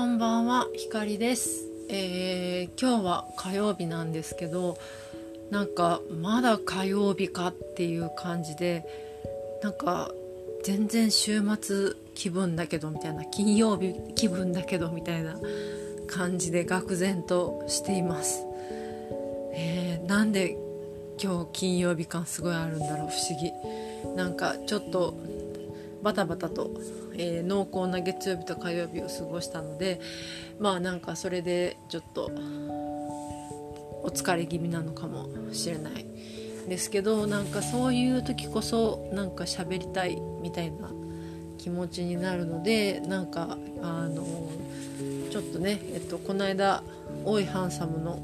こんばんは、ひかりです、えー今日は火曜日なんですけどなんかまだ火曜日かっていう感じでなんか全然週末気分だけどみたいな金曜日気分だけどみたいな感じで愕然としています、えーなんで今日金曜日感すごいあるんだろう不思議。なんかちょっとバタバタと、えー濃厚な月曜日と火曜日を過ごしたのでまあなんかそれでちょっとお疲れ気味なのかもしれないですけどなんかそういう時こそなんか喋りたいみたいな気持ちになるのでなんかあのちょっとね、えっと、この間「おいハンサム」の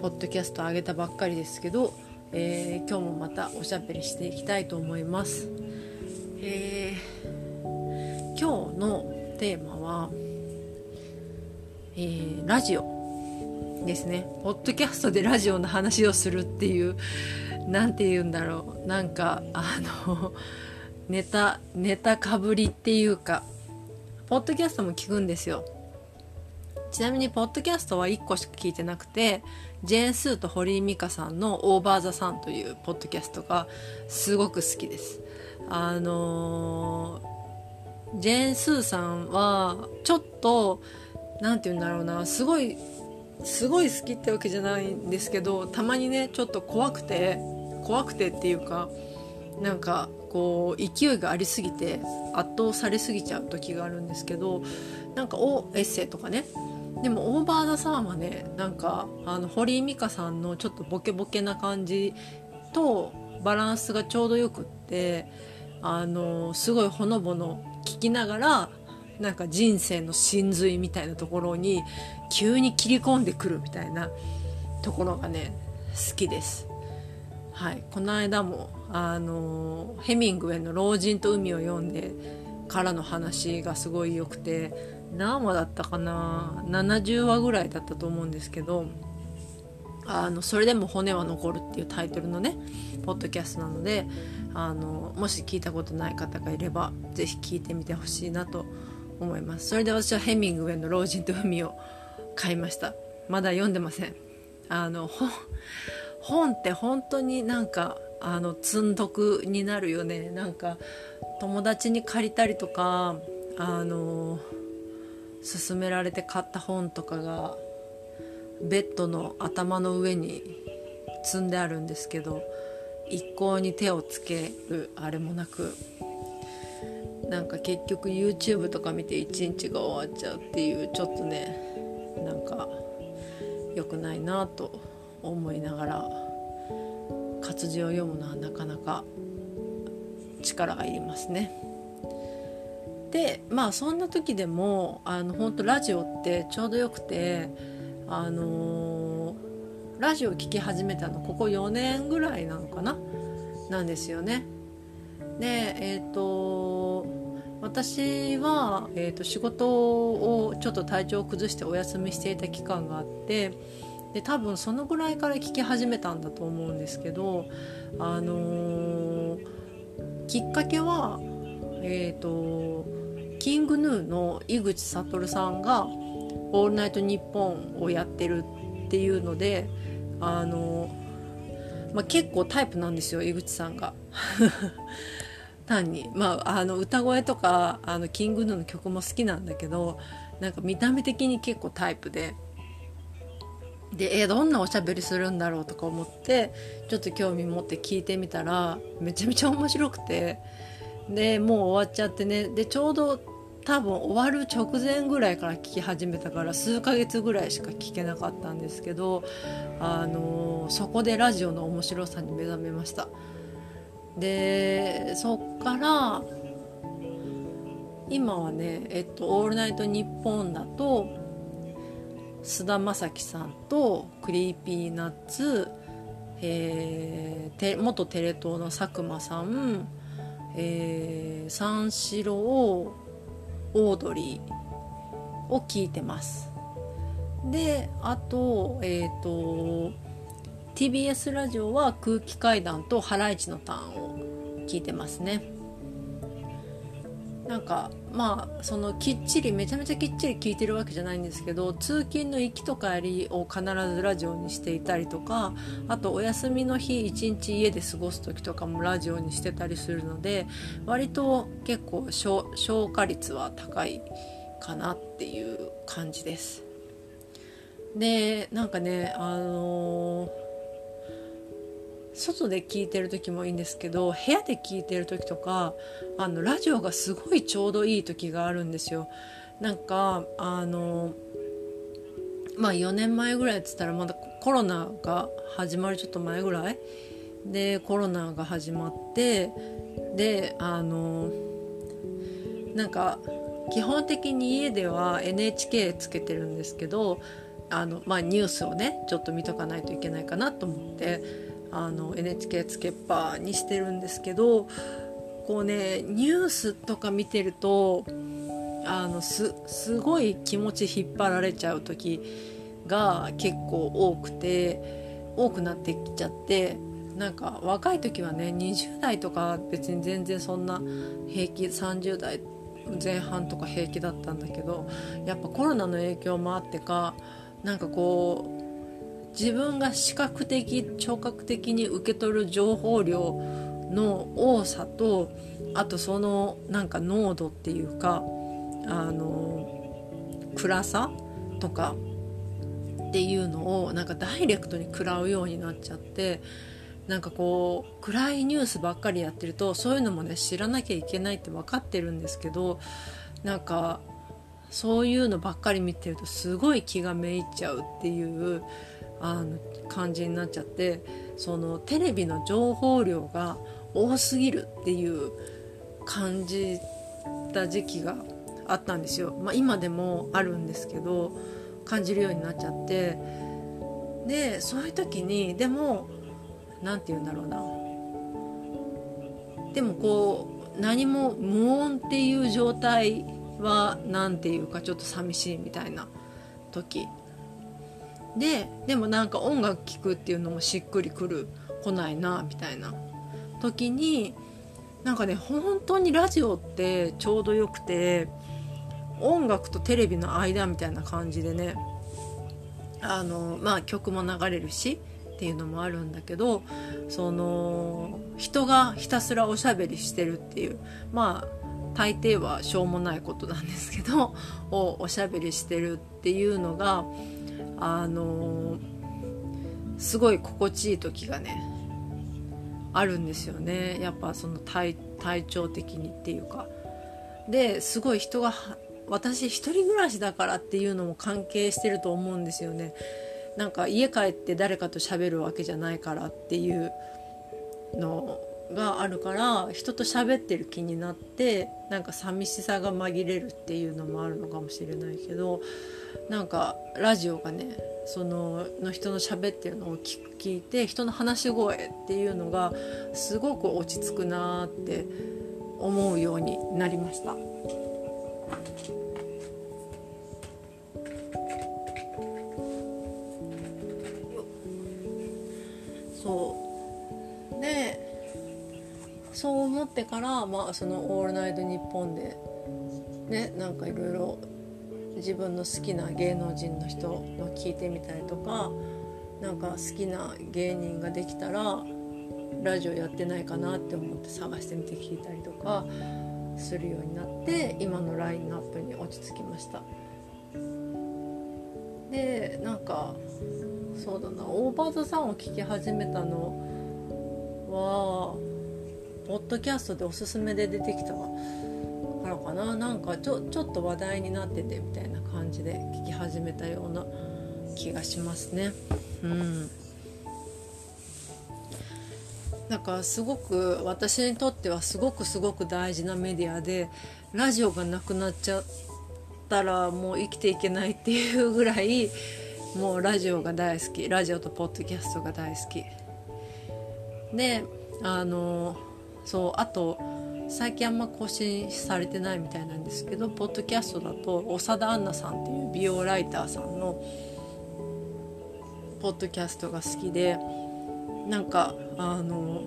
ポッドキャスト上げたばっかりですけど、えー今日もまたおしゃべりしていきたいと思います。えー今日のテーマは、えーラジオですね。ポッドキャストでラジオの話をするっていうなんて言うんだろう。なんかあのネタネタかぶりっていうかポッドキャストも聞くんですよ。ちなみにポッドキャストは1個しか聞いてなくてジェーン・スーと堀井美香さんの「オーバー・ザ・サン」というポッドキャストがすごく好きです。あのジェーン・スーさんはちょっとなんて言うんだろうなすごいすごい好きってわけじゃないんですけどたまにねちょっと怖くて怖くてっていうかなんかこう勢いがありすぎて圧倒されすぎちゃう時があるんですけどなんかおエッセイとかね。でも「オーバー・ザ・サー」はねなんかあの堀井美香さんのちょっとボケボケな感じとバランスがちょうどよくってあのすごいほのぼの聞きながらなんか人生の真髄みたいなところに急に切り込んでくるみたいなところがね好きです。はい、この間もあのヘミングウェイの「老人と海」を読んでからの話がすごい良くて何話だったかな？70話ぐらいだったと思うんですけどあのそれでも骨は残るっていうタイトルのねポッドキャストなのであのもし聞いたことない方がいればぜひ聞いてみてほしいなと思います。それで私はヘミングウェイの「老人と海」を買いました。まだ読んでません。あの本本って本当になんかあの積んどくになるよね。なんか友達に借りたりとかあの勧められて買った本とかがベッドの頭の上に積んであるんですけど一向に手をつけるあれもなくなんか結局 YouTube とか見て一日が終わっちゃうっていうちょっとねなんか良くないなと思いながら活字を読むのはなかなか力がいりますね。でまあそんな時でもあの本当ラジオってちょうどよくてあのーラジオ聴き始めたのここ4年ぐらいなのかな？なんですよね。でえっ、と私は、えー、と仕事をちょっと体調を崩してお休みしていた期間があってで多分そのぐらいから聞き始めたんだと思うんですけどあのーきっかけはえっ、とキングヌーの井口悟さんが「オールナイトニッポン」をやってるっていうのであのまあ、結構タイプなんですよ井口さんが。単に、まあ、あの歌声とかあのキングヌーの曲も好きなんだけどなんか見た目的に結構タイプで。でえどんなおしゃべりするんだろうとか思ってちょっと興味持って聞いてみたらめちゃめちゃ面白くて。でもう終わっちゃってね。でちょうど多分終わる直前ぐらいから聞き始めたから数ヶ月ぐらいしか聞けなかったんですけど、あのそこでラジオの面白さに目覚めました。でそっから今はね「えっと、オールナイトニッポン」だと菅田将暉さんとクリーピーナッツ、えーて元テレ東の佐久間さん、えー三四郎オードリーを聞いてます。であとえっ、と TBS ラジオは空気階段とハライチのターンを聞いてますね。なんかまあそのきっちりめちゃめちゃきっちり聞いてるわけじゃないんですけど通勤の行きと帰りを必ずラジオにしていたりとかあとお休みの日一日家で過ごす時とかもラジオにしてたりするので割と結構消化率は高いかなっていう感じです。でなんかねあのー外で聞いてる時もいいんですけど部屋で聞いてる時とかあのラジオがすごいちょうどいい時があるんですよ。なんかあのまあ4年前ぐらいっつったらまだコロナが始まるちょっと前ぐらい？でコロナが始まってであのなんか基本的に家では NHK つけてるんですけどあの、まあ、ニュースをねちょっと見とかないといけないかなと思ってあの NHK つけっぱにしてるんですけどこうねニュースとか見てるとあのすすごい気持ち引っ張られちゃう時が結構多くて多くなってきちゃってなんか若い時はね20代とか別に全然そんな平気30代前半とか平気だったんだけどやっぱコロナの影響もあってかなんかこう自分が視覚的聴覚的に受け取る情報量の多さとあとそのなんか濃度っていうかあの暗さとかっていうのをなんかダイレクトに食らうようになっちゃってなんかこう暗いニュースばっかりやってるとそういうのもね知らなきゃいけないって分かってるんですけどなんかそういうのばっかり見てるとすごい気がめいっちゃうっていうあの感じになっちゃってそのテレビの情報量が多すぎるっていう感じた時期があったんですよ、まあ、今でもあるんですけど感じるようになっちゃって。でそういう時にでも何て言うんだろうな。でもこう何も無音っていう状態は何て言うかちょっと寂しいみたいな時ででもなんか音楽聴くっていうのもしっくりくる。来ないなみたいな。時になんかね本当にラジオってちょうどよくて音楽とテレビの間みたいな感じでねあのまあ曲も流れるしっていうのもあるんだけどその人がひたすらおしゃべりしてるっていうまあ大抵はしょうもないことなんですけどおしゃべりしてるっていうのがあのすごい心地いい時がねあるんですよね。やっぱその体体調的にっていうか。ですごい人が私一人暮らしだからっていうのも関係してると思うんですよね。なんか家帰って誰かと喋るわけじゃないからっていうのがあるから人と喋ってる気になってなんか寂しさが紛れるっていうのもあるのかもしれないけどなんかラジオがねそのの人の喋ってるのを聞いて人の話し声っていうのがすごく落ち着くなって思うようになりました。そう思ってから、まあ、その「オールナイトニッポン」でねなんかいろいろ自分の好きな芸能人の人の聞いてみたりとかなんか好きな芸人ができたらラジオやってないかなって思って探してみて聞いたりとかするようになって今のラインナップに落ち着きました。でなんかそうだなオーバーザさんを聞き始めたのはポッドキャストでおすすめで出てきたからかな。なんかちょちょっと話題になっててみたいな感じで聞き始めたような気がしますね。うん。なんかすごく私にとってはすごくすごく大事なメディアでラジオがなくなっちゃったらもう生きていけないっていうぐらいもうラジオが大好き。ラジオとポッドキャストが大好き。であのそうあと最近あんま更新されてないみたいなんですけどポッドキャストだと長田杏奈さんっていう美容ライターさんのポッドキャストが好きでなんかあの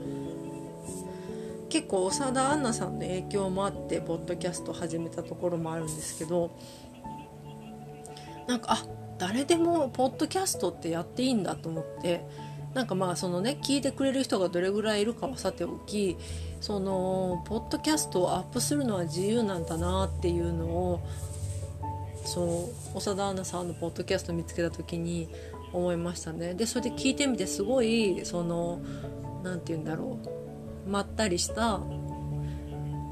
結構長田杏奈さんの影響もあってポッドキャスト始めたところもあるんですけどなんかあ誰でもポッドキャストってやっていいんだと思ってなんかまあそのね聞いてくれる人がどれぐらいいるかはさておきそのポッドキャストをアップするのは自由なんだなっていうのをそう長田アナさんのポッドキャスト見つけた時に思いましたね。でそれで聞いてみてすごいその何て言うんだろうまったりした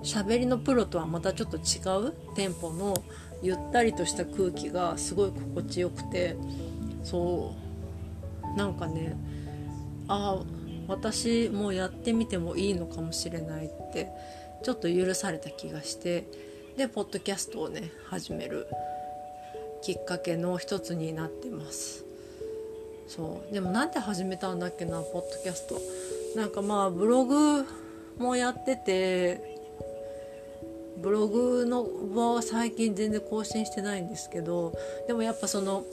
喋りのプロとはまたちょっと違うテンポのゆったりとした空気がすごい心地よくてそうなんかねああ私もやってみてもいいのかもしれないってちょっと許された気がしてでポッドキャストをね始めるきっかけの一つになってます。そう。でもなんで始めたんだっけなポッドキャスト。なんかまあブログもやっててブログの場は最近全然更新してないんですけどでもやっぱその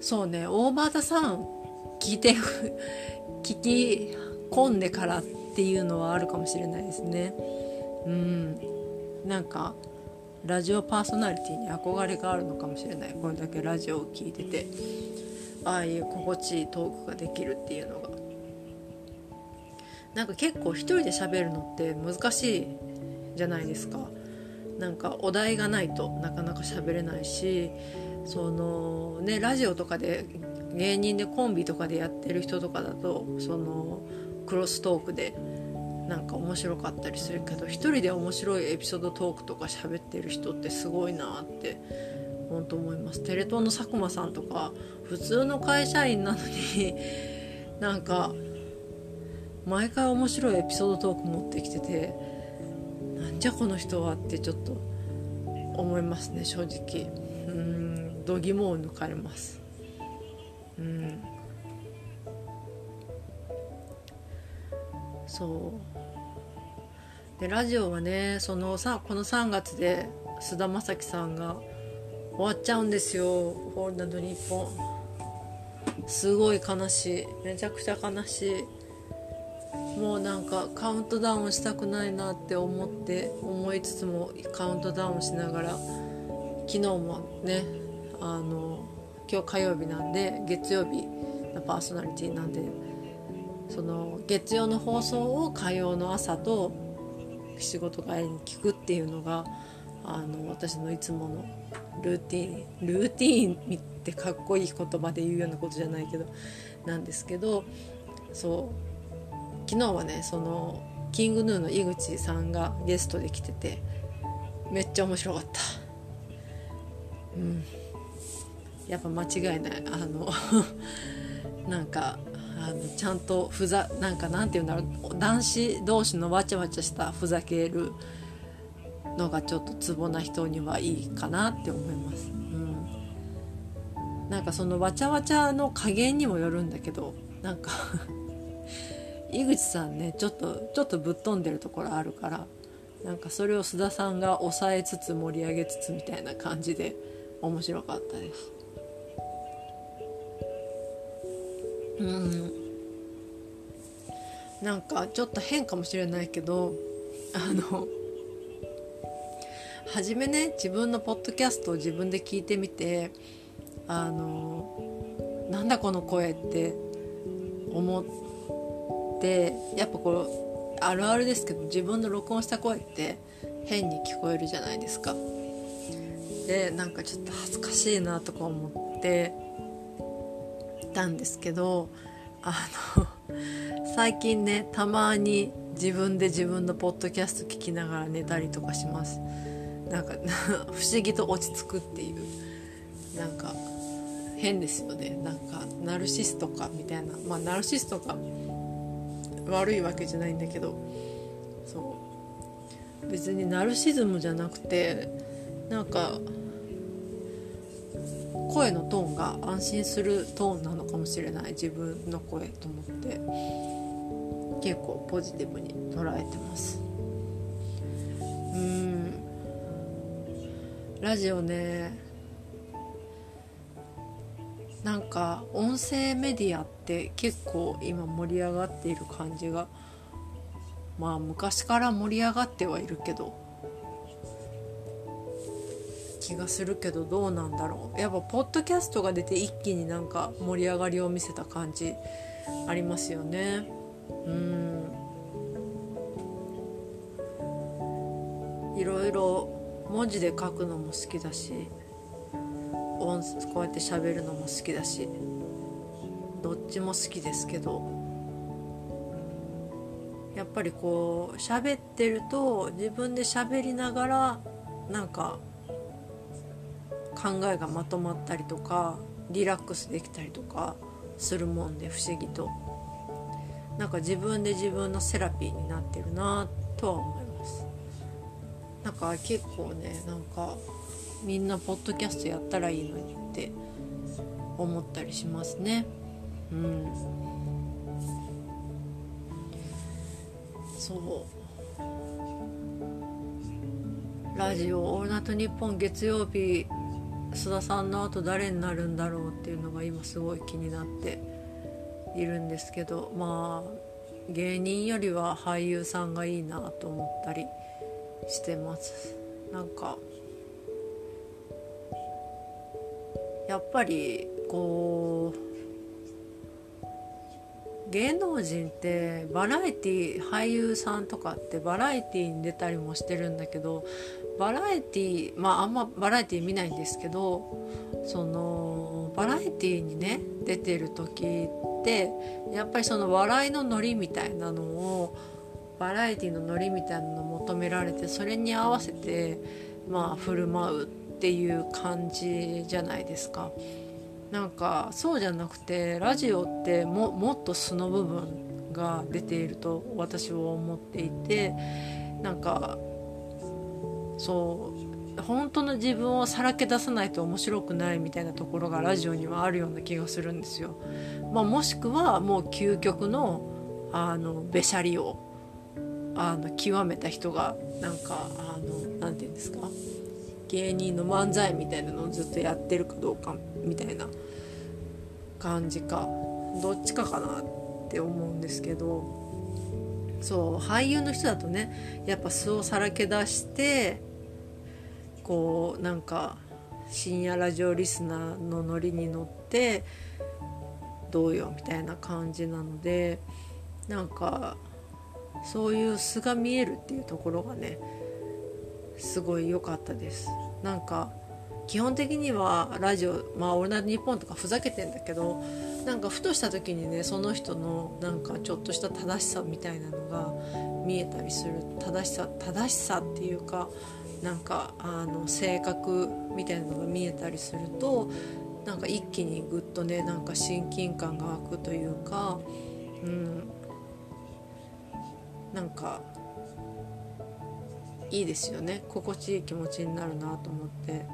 そうねオーバーザさん聞いて 聞き込んでからっていうのはあるかもしれないですね。うん。なんかラジオパーソナリティに憧れがあるのかもしれない。これだけラジオを聴いてて。ああいう心地いいトークができるっていうのが。なんか結構一人で喋るのって難しいじゃないですか。なんかお題がないとなかなか喋れないしそのねラジオとかで芸人でコンビとかでやってる人とかだとそのクロストークでなんか面白かったりするけど一人で面白いエピソードトークとか喋ってる人ってすごいなって本当思います。テレ東の佐久間さんとか普通の会社員なのに なんか毎回面白いエピソードトーク持ってきててなんじゃこの人はってちょっと思いますね正直。うん度肝を抜かれます。うん。そう。でラジオはねそのさこの3月で菅田将暉さんが終わっちゃうんですよ「ホールナド日本」すごい悲しい。めちゃくちゃ悲しい。もうなんかカウントダウンしたくないなって思って思いつつもカウントダウンしながら昨日もねあの今日火曜日なんで月曜日のパーソナリティなんでその月曜の放送を火曜の朝と仕事帰りに聞くっていうのがあの私のいつものルーティンルーティーンってかっこいい言葉で言うようなことじゃないけどなんですけどそう昨日はねそのキングヌーの井口さんがゲストで来ててめっちゃ面白かったうんやっぱ間違いない。あの なんかあのちゃんとふざなんかなんて言うんだろう。男子同士のわちゃわちゃしたふざけるのがちょっとツボな人にはいいかなって思います、うん、なんかそのわちゃわちゃの加減にもよるんだけどなんか 井口さんねちょっとちょっとぶっ飛んでるところあるからなんかそれを須田さんが抑えつつ盛り上げつつみたいな感じで面白かったです。うんなんかちょっと変かもしれないけどあの初めね自分のポッドキャストを自分で聞いてみてあのなんだこの声って思ってやっぱこうあるあるですけど自分の録音した声って変に聞こえるじゃないですか。でなんかちょっと恥ずかしいなとか思ってたんですけどあの 最近ねたまに自分で自分のポッドキャスト聞きながら寝たりとかします。なんか 不思議と落ち着くっていう。なんか変ですよね。なんかナルシストかみたいな。まあナルシストが悪いわけじゃないんだけど。そう。別にナルシズムじゃなくてなんか声のトーンが安心するトーンなのかもしれない自分の声と思って結構ポジティブに捉えてます。うん。ラジオねなんか音声メディアって結構今盛り上がっている感じがまあ昔から盛り上がってはいるけど気がするけどどうなんだろう。やっぱポッドキャストが出て一気になんか盛り上がりを見せた感じありますよね。うん。いろいろ文字で書くのも好きだし音こうやって喋るのも好きだしどっちも好きですけど。やっぱりこう喋ってると自分で喋りながらなんか考えがまとまったりとかリラックスできたりとかするもんで不思議と。なんか自分で自分のセラピーになってるなとは思います。なんか結構ねなんかみんなポッドキャストやったらいいのにって思ったりしますね。うん。そう。ラジオ「オールナイトニッポン」月曜日須田さんの後誰になるんだろうっていうのが今すごい気になっているんですけどまあ芸人よりは俳優さんがいいなと思ったりしてます。なんかやっぱりこう芸能人ってバラエティ俳優さんとかってバラエティに出たりもしてるんだけどバラエティまああんまバラエティー見ないんですけどそのバラエティーにね出てる時ってやっぱりその笑いのノリみたいなのをバラエティーのノリみたいなのを求められてそれに合わせてまあ振る舞うっていう感じじゃないですか。なんかそうじゃなくてラジオってももっと素の部分が出ていると私は思っていてなんかそう本当の自分をさらけ出さないと面白くないみたいなところがラジオにはあるような気がするんですよ。まあ、もしくはもう究極のあのべしゃりをあの極めた人がなんかあのなんて言うんですか？芸人の漫才みたいなのをずっとやってるかどうかみたいな感じかどっちかかなって思うんですけどそう俳優の人だとねやっぱ素をさらけ出してこうなんか深夜ラジオリスナーのノリに乗ってどうよみたいな感じなのでなんかそういう素が見えるっていうところがねすごい良かったです。なんか基本的にはラジオまあ「オールナイトニッポン」とかふざけてんだけどなんかふとした時にねその人のなんかちょっとした正しさみたいなのが見えたりする。正しさ正しさっていうかなんかあの性格みたいなのが見えたりするとなんか一気にぐっとねなんか親近感が湧くというかうんなんかいいですよね。心地いい気持ちになるなと思って。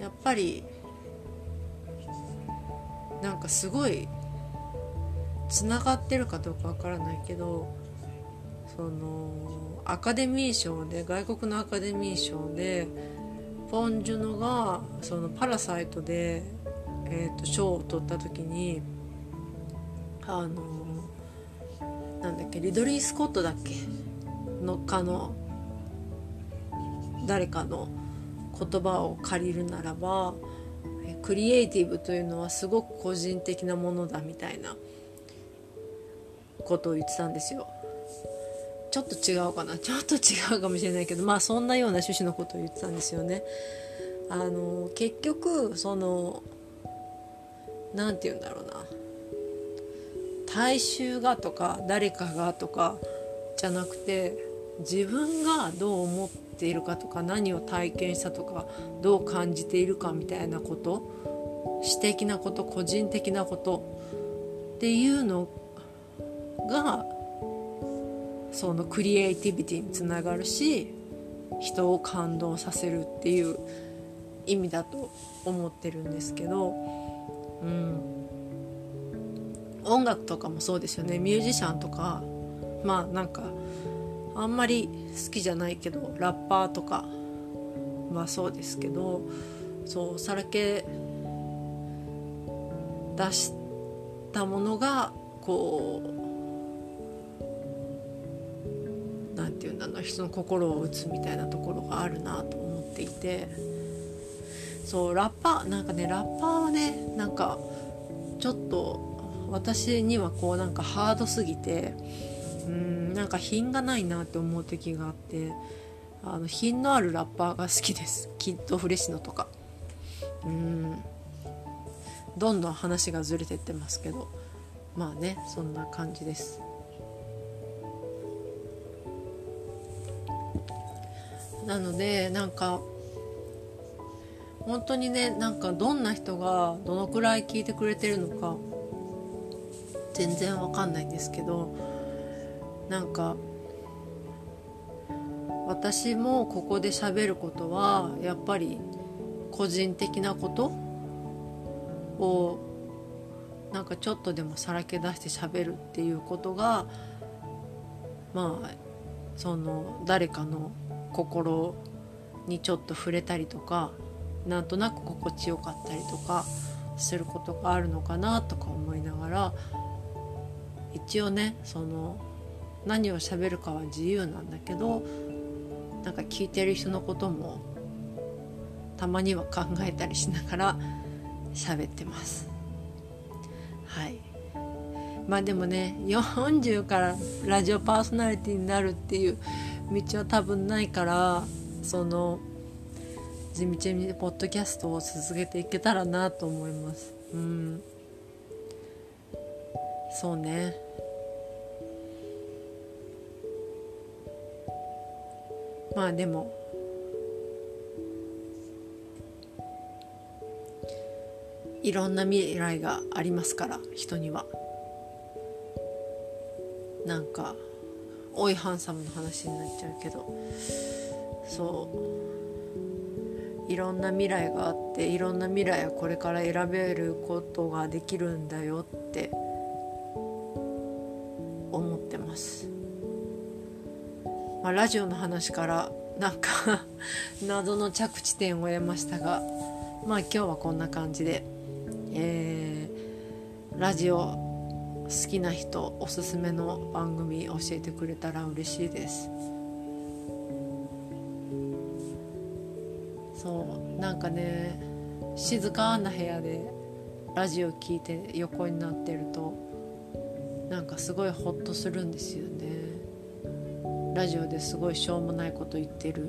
やっぱりなんかすごいつながってるかどうかわからないけどそのアカデミー賞で外国のアカデミー賞でポン・ジュノがその「パラサイトで」えーと、賞を取った時にあのなんだっけリドリー・スコットだっけ？のかの誰かの言葉を借りるならばクリエイティブというのはすごく個人的なものだみたいなことを言ってたんですよ。ちょっと違うかなちょっと違うかもしれないけどまあそんなような趣旨のことを言ってたんですよね。あの結局その何て言うんだろうな大衆がとか誰かがとかじゃなくて自分がどう思っているかとか何を体験したとかどう感じているかみたいなこと私的なこと個人的なことっていうのがそのクリエイティビティにつながるし人を感動させるっていう意味だと思ってるんですけど、うん、音楽とかもそうですよね。ミュージシャンとかまあなんかあんまり好きじゃないけどラッパーとかはそうですけどそうさらけ出したものがこう人の心を打つみたいなところがあるなと思っていてそうラッパーなんかねラッパーはねなんかちょっと私にはこうなんかハードすぎてうんなんか品がないなって思う時があってあの品のあるラッパーが好きですきっとフレッシュのとかうんどんどん話がずれてってますけどまあねそんな感じですなのでなんか本当にねなんかどんな人がどのくらい聞いてくれてるのか全然わかんないんですけどなんか私もここで喋ることはやっぱり個人的なことをなんかちょっとでもさらけ出して喋るっていうことがまあその誰かの心にちょっと触れたりとかなんとなく心地よかったりとかすることがあるのかなとか思いながら一応ねその何を喋るかは自由なんだけどなんか聞いてる人のこともたまには考えたりしながら喋ってます。はい。まあでもね40からラジオパーソナリティになるっていう道は多分ないからその地道にポッドキャストを続けていけたらなと思います。うん。そうね。まあでもいろんな未来がありますから人には。なんかおいハンサムの話になっちゃうけどそう。いろんな未来があっていろんな未来をこれから選べることができるんだよって思ってます、まあ、ラジオの話からなんか 謎の着地点を得ましたがまあ今日はこんな感じで、えー、ラジオ好きな人おすすめの番組教えてくれたら嬉しいです。そうなんかね静かな部屋でラジオ聞いて横になってるとなんかすごいホッとするんですよね。ラジオですごいしょうもないこと言ってる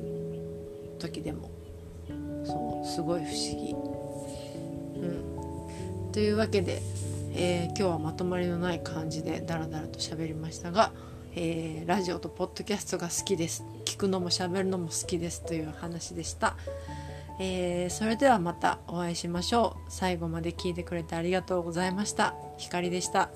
時でも。そうすごい不思議。うん。というわけでえー、今日はまとまりのない感じでダラダラと喋りましたが、えー、ラジオとポッドキャストが好きです。聞くのも喋るのも好きですという話でした、えー、それではまたお会いしましょう。最後まで聞いてくれてありがとうございました。ひかりでした。